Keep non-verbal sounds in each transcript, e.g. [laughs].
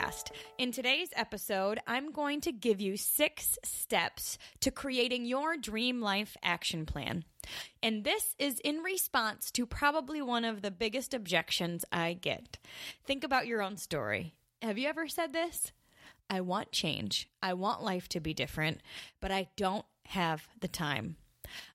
Dreamcast. In today's episode, I'm going to give you six steps to creating your dream life action plan. And this is in response to probably one of the biggest objections I get. Think about your own story. Have you ever said this? I want change. I want life to be different, but I don't have the time.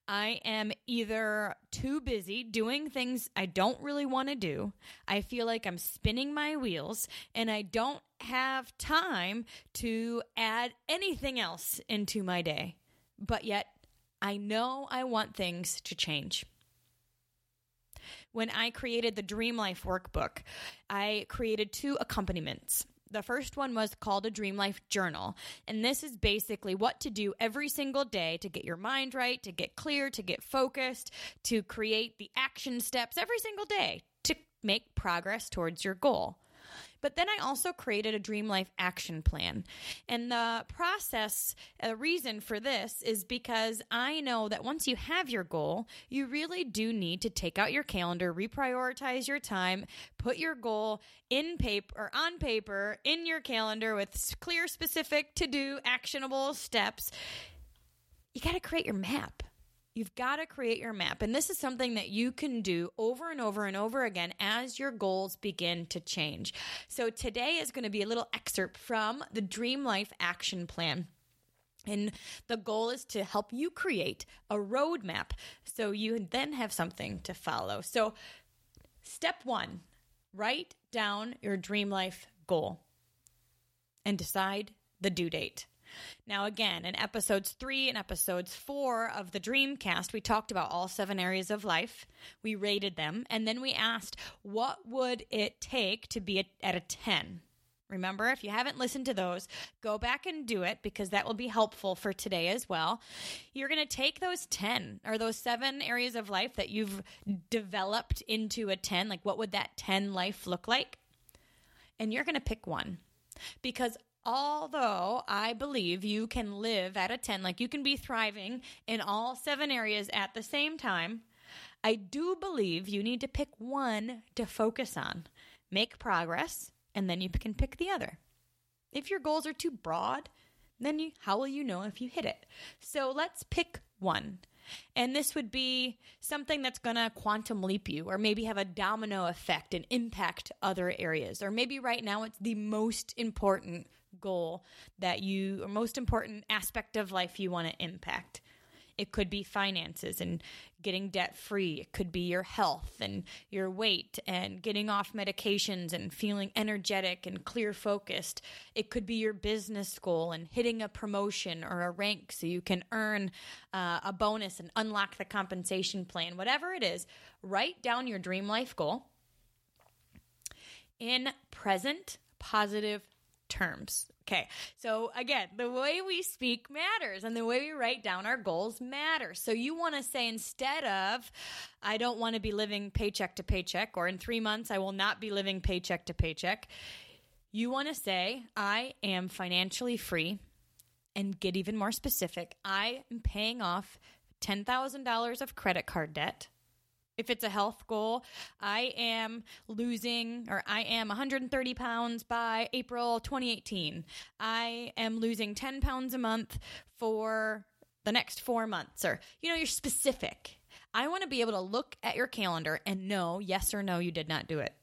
I am either too busy doing things I don't really want to do. I feel like I'm spinning my wheels and I don't have time to add anything else into my day. But yet, I know I want things to change. When I created the Dream Life workbook, I created two accompaniments. The first one was called a Dream Life Journal. And this is basically what to do every single day to get your mind right, to get clear, to get focused, to create the action steps every single day to make progress towards your goal. But then I also created a Dream Life action plan. And the process, the reason for this is because I know that once you have your goal, you really do need to take out your calendar, reprioritize your time, put your goal in paper or on paper in your calendar with clear, specific, to do, actionable steps. You got to create your map. You've got to create your map. And this is something that you can do over and over and over again as your goals begin to change. So today is going to be a little excerpt from the Dream Life Action Plan. And the goal is to help you create a roadmap so you then have something to follow. So, step one write down your dream life goal and decide the due date. Now, again, in episodes three and episodes four of the Dreamcast, we talked about all seven areas of life. We rated them, and then we asked, what would it take to be at a 10? Remember, if you haven't listened to those, go back and do it because that will be helpful for today as well. You're going to take those 10 or those seven areas of life that you've developed into a 10. Like, what would that 10 life look like? And you're going to pick one because although I believe you can live at a 10, like you can be thriving in all seven areas at the same time, I do believe you need to pick one to focus on, make progress, and then you can pick the other. If your goals are too broad, then you, how will you know if you hit it? So let's pick one. And this would be something that's going to quantum leap you, or maybe have a domino effect and impact other areas. Or maybe right now it's the most important goal that you, or most important aspect of life you want to impact. It could be finances and getting debt free. It could be your health and your weight and getting off medications and feeling energetic and clear focused. It could be your business goal and hitting a promotion or a rank so you can earn uh, a bonus and unlock the compensation plan. Whatever it is, write down your dream life goal in present positive terms. Okay, so again, the way we speak matters and the way we write down our goals matters. So you want to say instead of, I don't want to be living paycheck to paycheck, or in three months, I will not be living paycheck to paycheck, you want to say, I am financially free and get even more specific. I am paying off $10,000 of credit card debt if it's a health goal, I am losing or I am 130 pounds by April 2018. I am losing 10 pounds a month for the next four months, or, you know, you're specific. I want to be able to look at your calendar and know yes or no, you did not do it.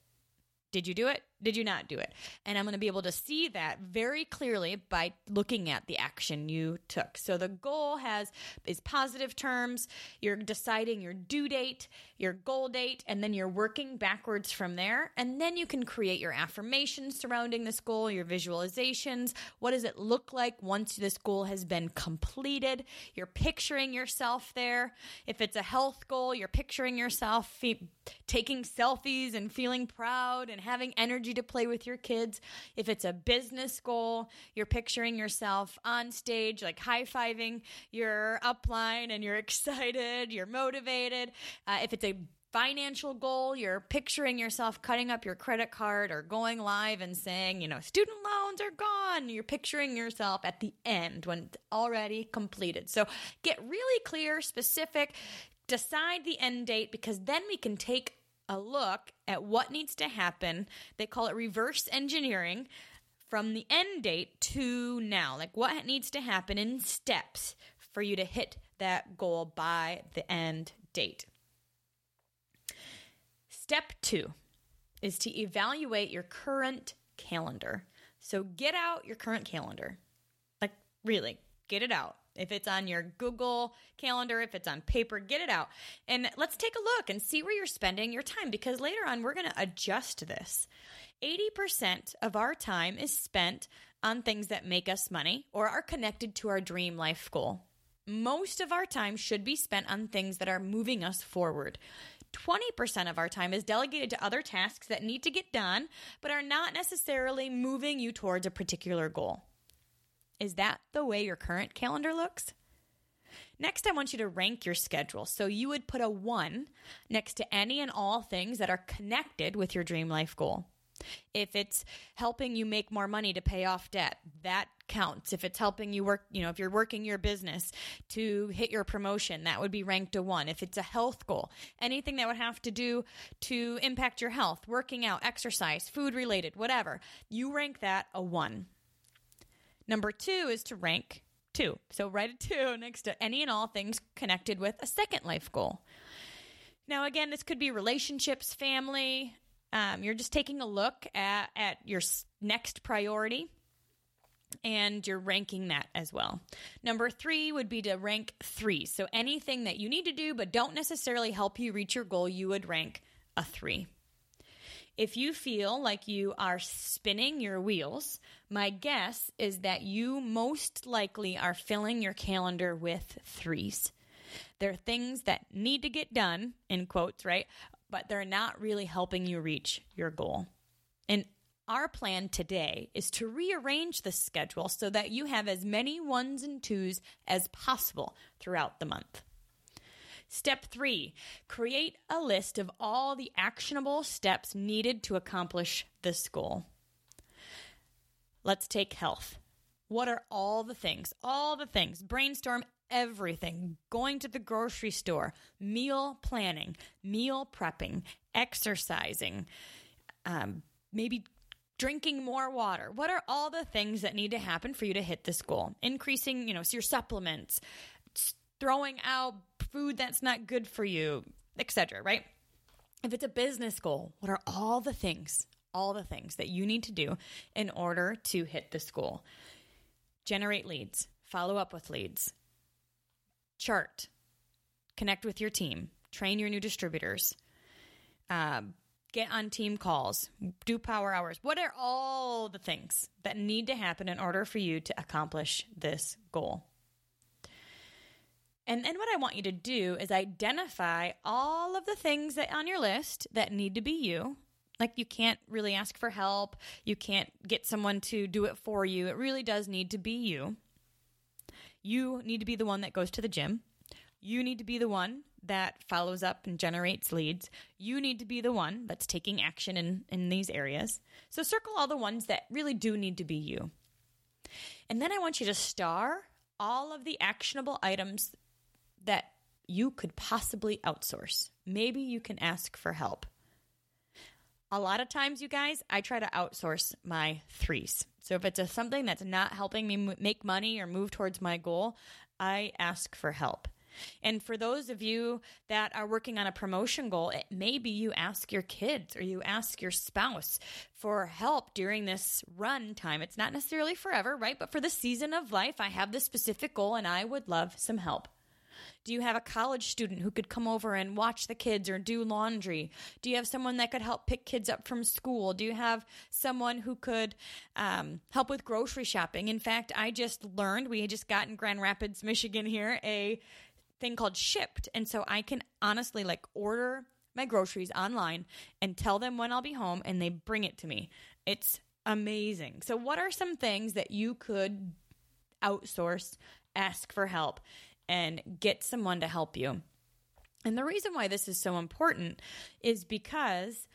Did you do it? Did you not do it? And I'm going to be able to see that very clearly by looking at the action you took. So the goal has is positive terms. You're deciding your due date, your goal date, and then you're working backwards from there. And then you can create your affirmations surrounding this goal, your visualizations. What does it look like once this goal has been completed? You're picturing yourself there. If it's a health goal, you're picturing yourself fe- taking selfies and feeling proud and having energy to play with your kids. If it's a business goal, you're picturing yourself on stage, like high fiving your upline and you're [laughs] excited, you're motivated. Uh, if it's a financial goal, you're picturing yourself cutting up your credit card or going live and saying, you know, student loans are gone. You're picturing yourself at the end when it's already completed. So get really clear, specific, decide the end date because then we can take a look at what needs to happen. They call it reverse engineering from the end date to now. Like what needs to happen in steps for you to hit that goal by the end date. Step two is to evaluate your current calendar. So get out your current calendar. Like, really, get it out. If it's on your Google Calendar, if it's on paper, get it out. And let's take a look and see where you're spending your time because later on we're going to adjust this. 80% of our time is spent on things that make us money or are connected to our dream life goal. Most of our time should be spent on things that are moving us forward. 20% of our time is delegated to other tasks that need to get done, but are not necessarily moving you towards a particular goal. Is that the way your current calendar looks? Next, I want you to rank your schedule. So you would put a one next to any and all things that are connected with your dream life goal. If it's helping you make more money to pay off debt, that counts. If it's helping you work, you know, if you're working your business to hit your promotion, that would be ranked a one. If it's a health goal, anything that would have to do to impact your health, working out, exercise, food related, whatever, you rank that a one. Number two is to rank two. So write a two [laughs] next to any and all things connected with a second life goal. Now, again, this could be relationships, family. Um, you're just taking a look at, at your next priority and you're ranking that as well. Number three would be to rank three. So anything that you need to do but don't necessarily help you reach your goal, you would rank a three. If you feel like you are spinning your wheels, my guess is that you most likely are filling your calendar with threes. They're things that need to get done, in quotes, right? But they're not really helping you reach your goal. And our plan today is to rearrange the schedule so that you have as many ones and twos as possible throughout the month. Step three, create a list of all the actionable steps needed to accomplish this goal. Let's take health. What are all the things? All the things. Brainstorm everything. Going to the grocery store, meal planning, meal prepping, exercising, um, maybe drinking more water. What are all the things that need to happen for you to hit this goal? Increasing, you know, your supplements, throwing out food that's not good for you, etc., right? If it's a business goal, what are all the things, all the things that you need to do in order to hit this goal? Generate leads, follow up with leads, chart, connect with your team, train your new distributors, uh, get on team calls, do power hours. What are all the things that need to happen in order for you to accomplish this goal? And then what I want you to do is identify all of the things that on your list that need to be you. Like you can't really ask for help, you can't get someone to do it for you. It really does need to be you. You need to be the one that goes to the gym. You need to be the one that follows up and generates leads. You need to be the one that's taking action in, in these areas. So circle all the ones that really do need to be you. And then I want you to star all of the actionable items that you could possibly outsource. Maybe you can ask for help. A lot of times, you guys, I try to outsource my threes. So if it's a, something that's not helping me make money or move towards my goal, I ask for help. And for those of you that are working on a promotion goal, it maybe you ask your kids or you ask your spouse for help during this run time. It's not necessarily forever, right? But for the season of life, I have this specific goal and I would love some help. Do you have a college student who could come over and watch the kids or do laundry? Do you have someone that could help pick kids up from school? Do you have someone who could um, help with grocery shopping? In fact, I just learned we had just got in Grand Rapids, [laughs] Michigan here a thing called Shipt. And so I can honestly like order my groceries online and tell them when I'll be home and they bring it to me. It's amazing. So, what are some things that you could outsource, ask for help? And get someone to help you. And the reason why this is so important is because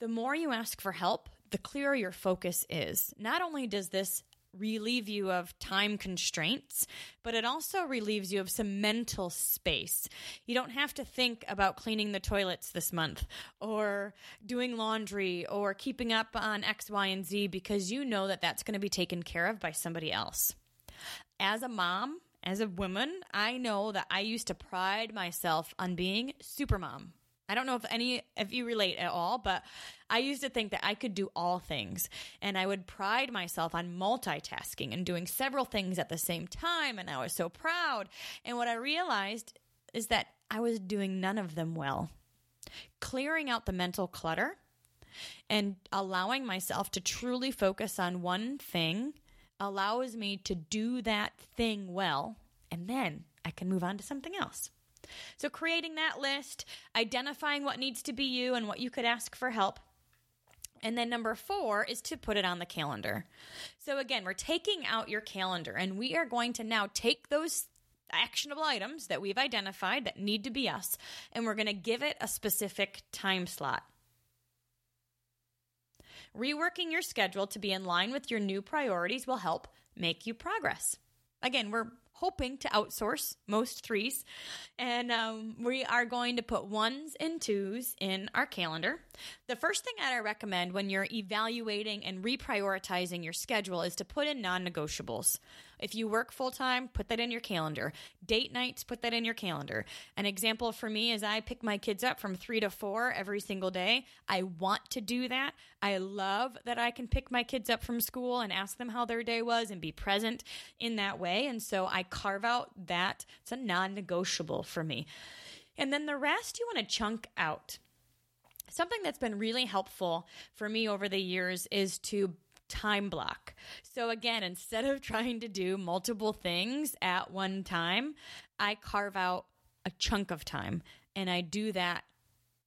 the more you ask for help, the clearer your focus is. Not only does this relieve you of time constraints, but it also relieves you of some mental space. You don't have to think about cleaning the toilets this month or doing laundry or keeping up on X, Y, and Z because you know that that's going to be taken care of by somebody else. As a mom, as a woman, I know that I used to pride myself on being super mom. I don't know if any if you relate at all, but I used to think that I could do all things and I would pride myself on multitasking and doing several things at the same time and I was so proud. And what I realized is that I was doing none of them well. Clearing out the mental clutter and allowing myself to truly focus on one thing allows me to do that thing well, and then I can move on to something else. So, creating that list, identifying what needs to be you and what you could ask for help. And then number four is to put it on the calendar. So, again, we're taking out your calendar and we are going to now take those actionable items that we've identified that need to be us and we're going to give it a specific time slot. Reworking your schedule to be in line with your new priorities will help make you progress. Again, we're hoping to outsource most threes, and um, we are going to put ones and twos in our calendar. The first thing that I recommend when you're evaluating and reprioritizing your schedule is to put in non negotiables. If you work full time, put that in your calendar. Date nights, put that in your calendar. An example for me is I pick my kids up from three to four every single day. I want to do that. I love that I can pick my kids up from school and ask them how their day was and be present in that way. And so I carve out that. It's a non negotiable for me. And then the rest you want to chunk out. Something that's been really helpful for me over the years is to time block. So, again, instead of [laughs] trying to do multiple things at one time, I carve out a chunk of time and I do that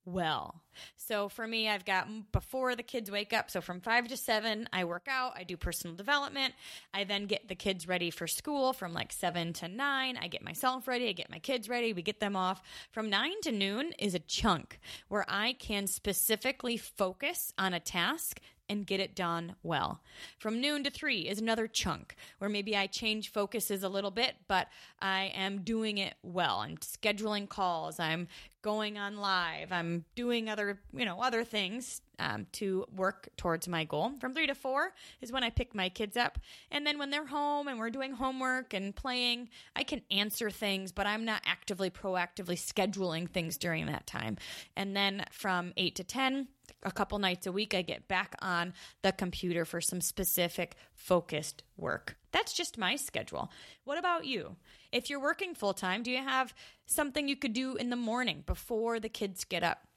well. So for me, I've got mm, before the kids wake up. So from five to seven, I work out, I do personal development. I then get the kids ready for school from like seven to nine. I get myself ready, I get my kids ready, we get them off. From nine to noon is a chunk where I can specifically focus on a task and get it done well. From noon to three is another chunk where maybe I change focuses a little bit, but I am doing it well. I'm scheduling calls, I'm going on live, I'm doing other, you know, other things um, to work towards my goal. From three to four is when I pick my kids up. And then when they're home and we're doing homework and playing, I can answer things, but I'm not actively, proactively scheduling things during that time. And then from eight to 10, a couple nights a week, I get back on the computer for some specific focused work. That's just my schedule. What about you? If you're working full time, do you have something you could do in the morning before the kids get up?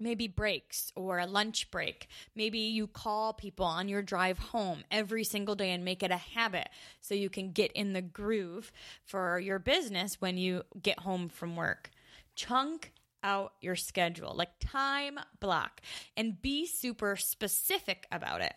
Maybe breaks or a lunch break. Maybe you call people on your drive home every single day and make it a habit so you can get in the groove for your business when you get home from work. Chunk out your schedule, like time block, and be super specific about it.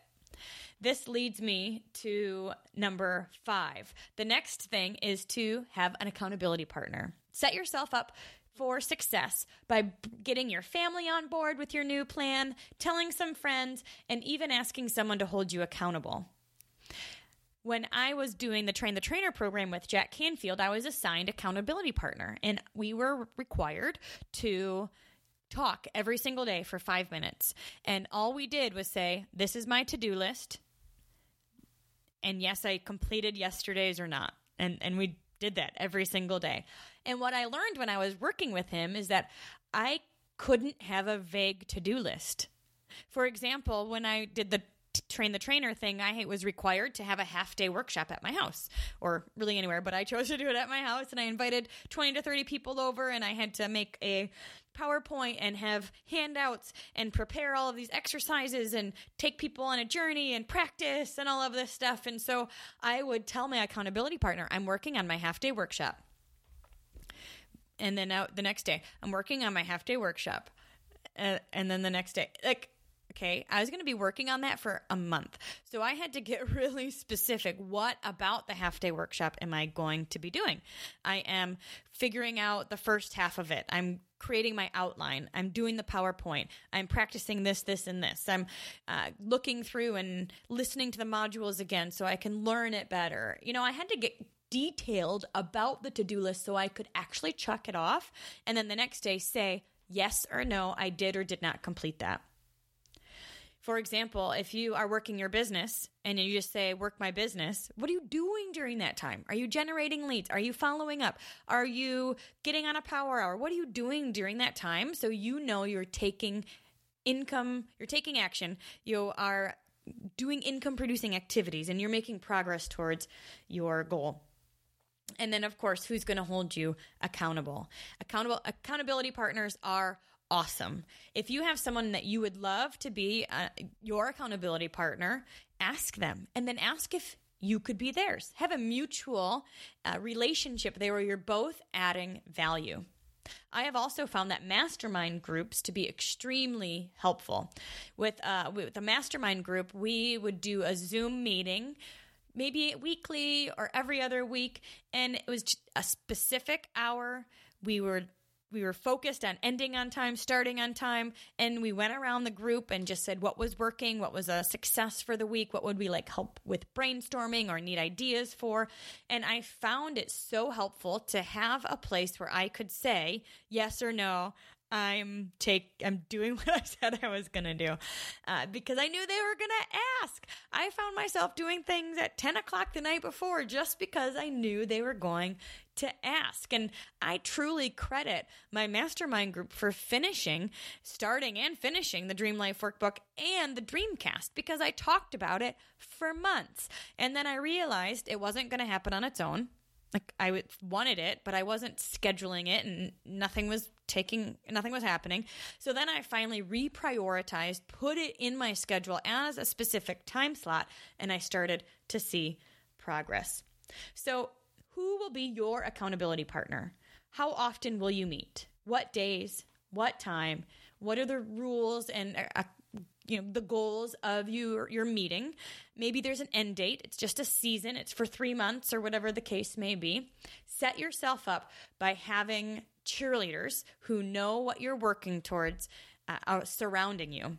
This leads me to number five. The next thing is to have an accountability partner. Set yourself up for success by getting your family on board with your new plan, telling some friends, and even asking someone to hold you accountable. When I was doing the Train the Trainer program with Jack Canfield, I was assigned accountability partner, and we were required to talk every single day for five minutes. And all we did was say, This is my to do list. And yes, I completed yesterday's or not. And, and we did that every single day. And what I learned when I was working with him is that I couldn't have a vague to do list. For example, when I did the train the trainer thing, I was required to have a half day workshop at my house or really anywhere, but I chose to do it at my house and I invited 20 to 30 people over and I had to make a PowerPoint and have handouts and prepare all of these exercises and take people on a journey and practice and all of this stuff. And so I would tell my accountability partner, I'm working on my half day workshop and then out the next day i'm working on my half day workshop uh, and then the next day like Okay. I was going to be working on that for a month. So I had to get [laughs] really specific. What about the half day workshop am I going to be doing? I am figuring out the first half of it. I'm creating my outline. I'm doing the PowerPoint. I'm practicing this, this, and this. I'm uh, looking through and listening to the modules again so I can learn it better. You know, I had to get detailed about the to do list so I could actually chuck it off and then the next day say, yes or no, I did or did not complete that. For example, if you are working your business and you just say, work my business, what are you doing during that time? Are you generating leads? Are you following up? Are you getting on a power hour? What are you doing during that time so you know you're taking income, you're taking action, you are doing income producing activities, and you're making progress towards your goal? And then, of course, who's going to hold you accountable? Accountable accountability partners are awesome. If you have someone that you would love to be uh, your accountability partner, ask them and then ask if you could be theirs. Have a mutual uh, relationship there where you're both adding value. I have also found that mastermind groups to be extremely helpful. With uh, with a mastermind group, we would do a Zoom meeting, maybe weekly or every other week, and it was a specific hour. We were we were focused on ending on time, starting on time, and we went around the group and just said what was working, what was a success for the week, what would we like help with brainstorming or need ideas for. And I found it so helpful to have a place where I could say yes or no. I'm take I'm doing [laughs] what I said I was gonna do uh, because I knew they were gonna ask. I found myself doing things at 10 o'clock the night before just because I knew they were going to ask. And I truly credit my mastermind group for finishing, starting and finishing the Dream Life Workbook and the Dreamcast because I talked about it for months. And then I realized it wasn't going to happen on its own. Like I wanted it, but I wasn't scheduling it and nothing was taking nothing was happening. So then I finally reprioritized, put it in my schedule as a specific time slot and I started to see progress. So who will be your accountability partner? How often will you meet? What days? What time? What are the rules and uh, you know the goals of your your meeting? Maybe there's an end date. It's just a season. It's for 3 months or whatever the case may be. Set yourself up by having cheerleaders who know what you're working towards uh, surrounding you.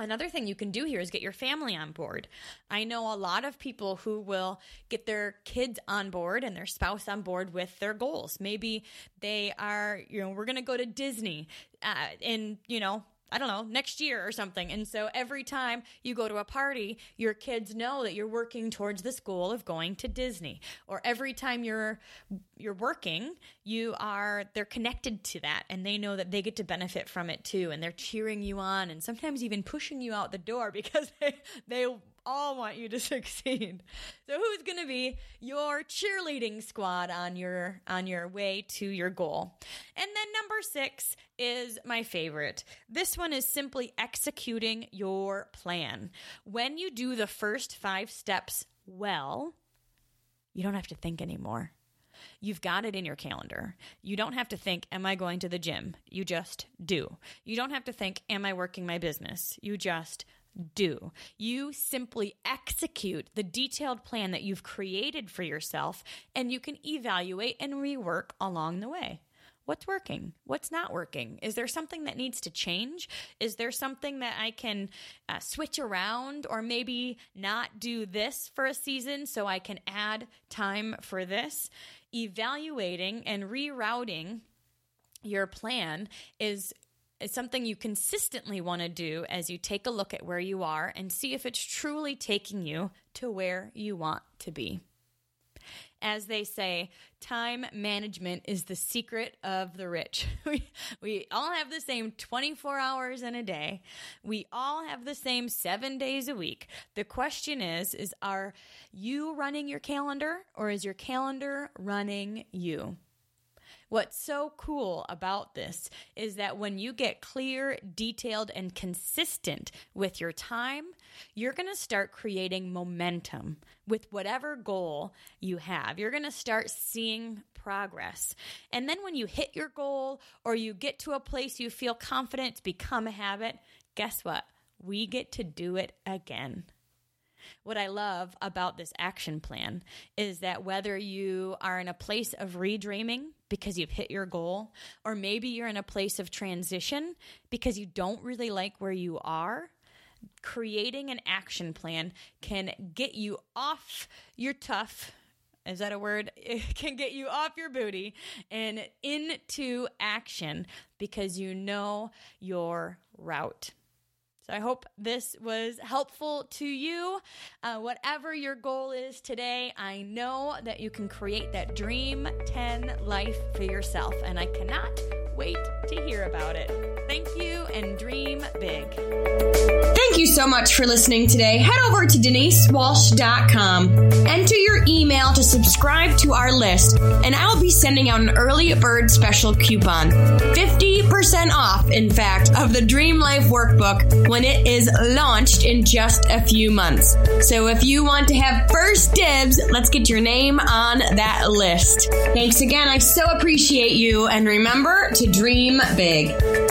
Another thing you can do here is get your family on board. I know a lot of people who will get their kids on board and their spouse on board with their goals. Maybe they are, you know, we're going to go to Disney uh, in, you know, I don't know, next year or something. And so every time you go to a party, your kids know that you're working towards this goal of going to Disney. Or every time you're you're working, you are they're connected to that and they know that they get to benefit from it too and they're cheering you on and sometimes even pushing you out the door [laughs] because they they all want you to [laughs] succeed. So who's going to be your cheerleading squad on your on your way to your goal? And then number 6 is my favorite. This one is simply executing your plan. When you do the first 5 steps well, you don't have to think anymore. You've got it in your calendar. You don't have to think, Am I going to the gym? You just do. You don't have to think, Am I working my business? You just do. You simply execute the detailed plan that you've created for yourself, and you can evaluate and rework along the way. What's working? What's not working? Is there something that needs to change? Is there something that I can uh, switch around or maybe not do this for a season so I can add time for this? Evaluating and rerouting your plan is it's something you consistently want to do as you take a look at where you are and see if it's truly taking you to where you want to be. As they say, time management is the secret of the rich. [laughs] We, we all have the same 24 hours in a day. We all have the same seven days a week. The question is, is are you running your calendar or is your calendar running you? What's so cool about this is that when you get clear, detailed, and consistent with your time, you're going to start creating momentum with whatever goal you have. You're going to start seeing progress. And then when you hit your goal or you get to a place you feel confident, it's become a habit, guess what? we get to do it again. What I love about this action plan is that whether you are in a place of redreaming because you've hit your goal, or maybe you're in a place of transition because you don't really like where you are, creating an action plan can get you off your tough is that a word? [laughs] It can get you off your booty and into action because you know your route. So I hope this was helpful to you. Uh, whatever your goal is today, I know that you can create that Dream 10 life for yourself, and I cannot wait to hear about it. Thank you and dream big. Thank you so much for listening today. Head over to denisewalsh.com. Enter your email to subscribe to our list, and I'll be sending out an early bird special coupon. 50% off, in fact, of the Dream Life Workbook when it is launched in just a few months. So if you want to have first dibs, let's get your name on that list. Thanks again. I so appreciate you, and remember to dream big.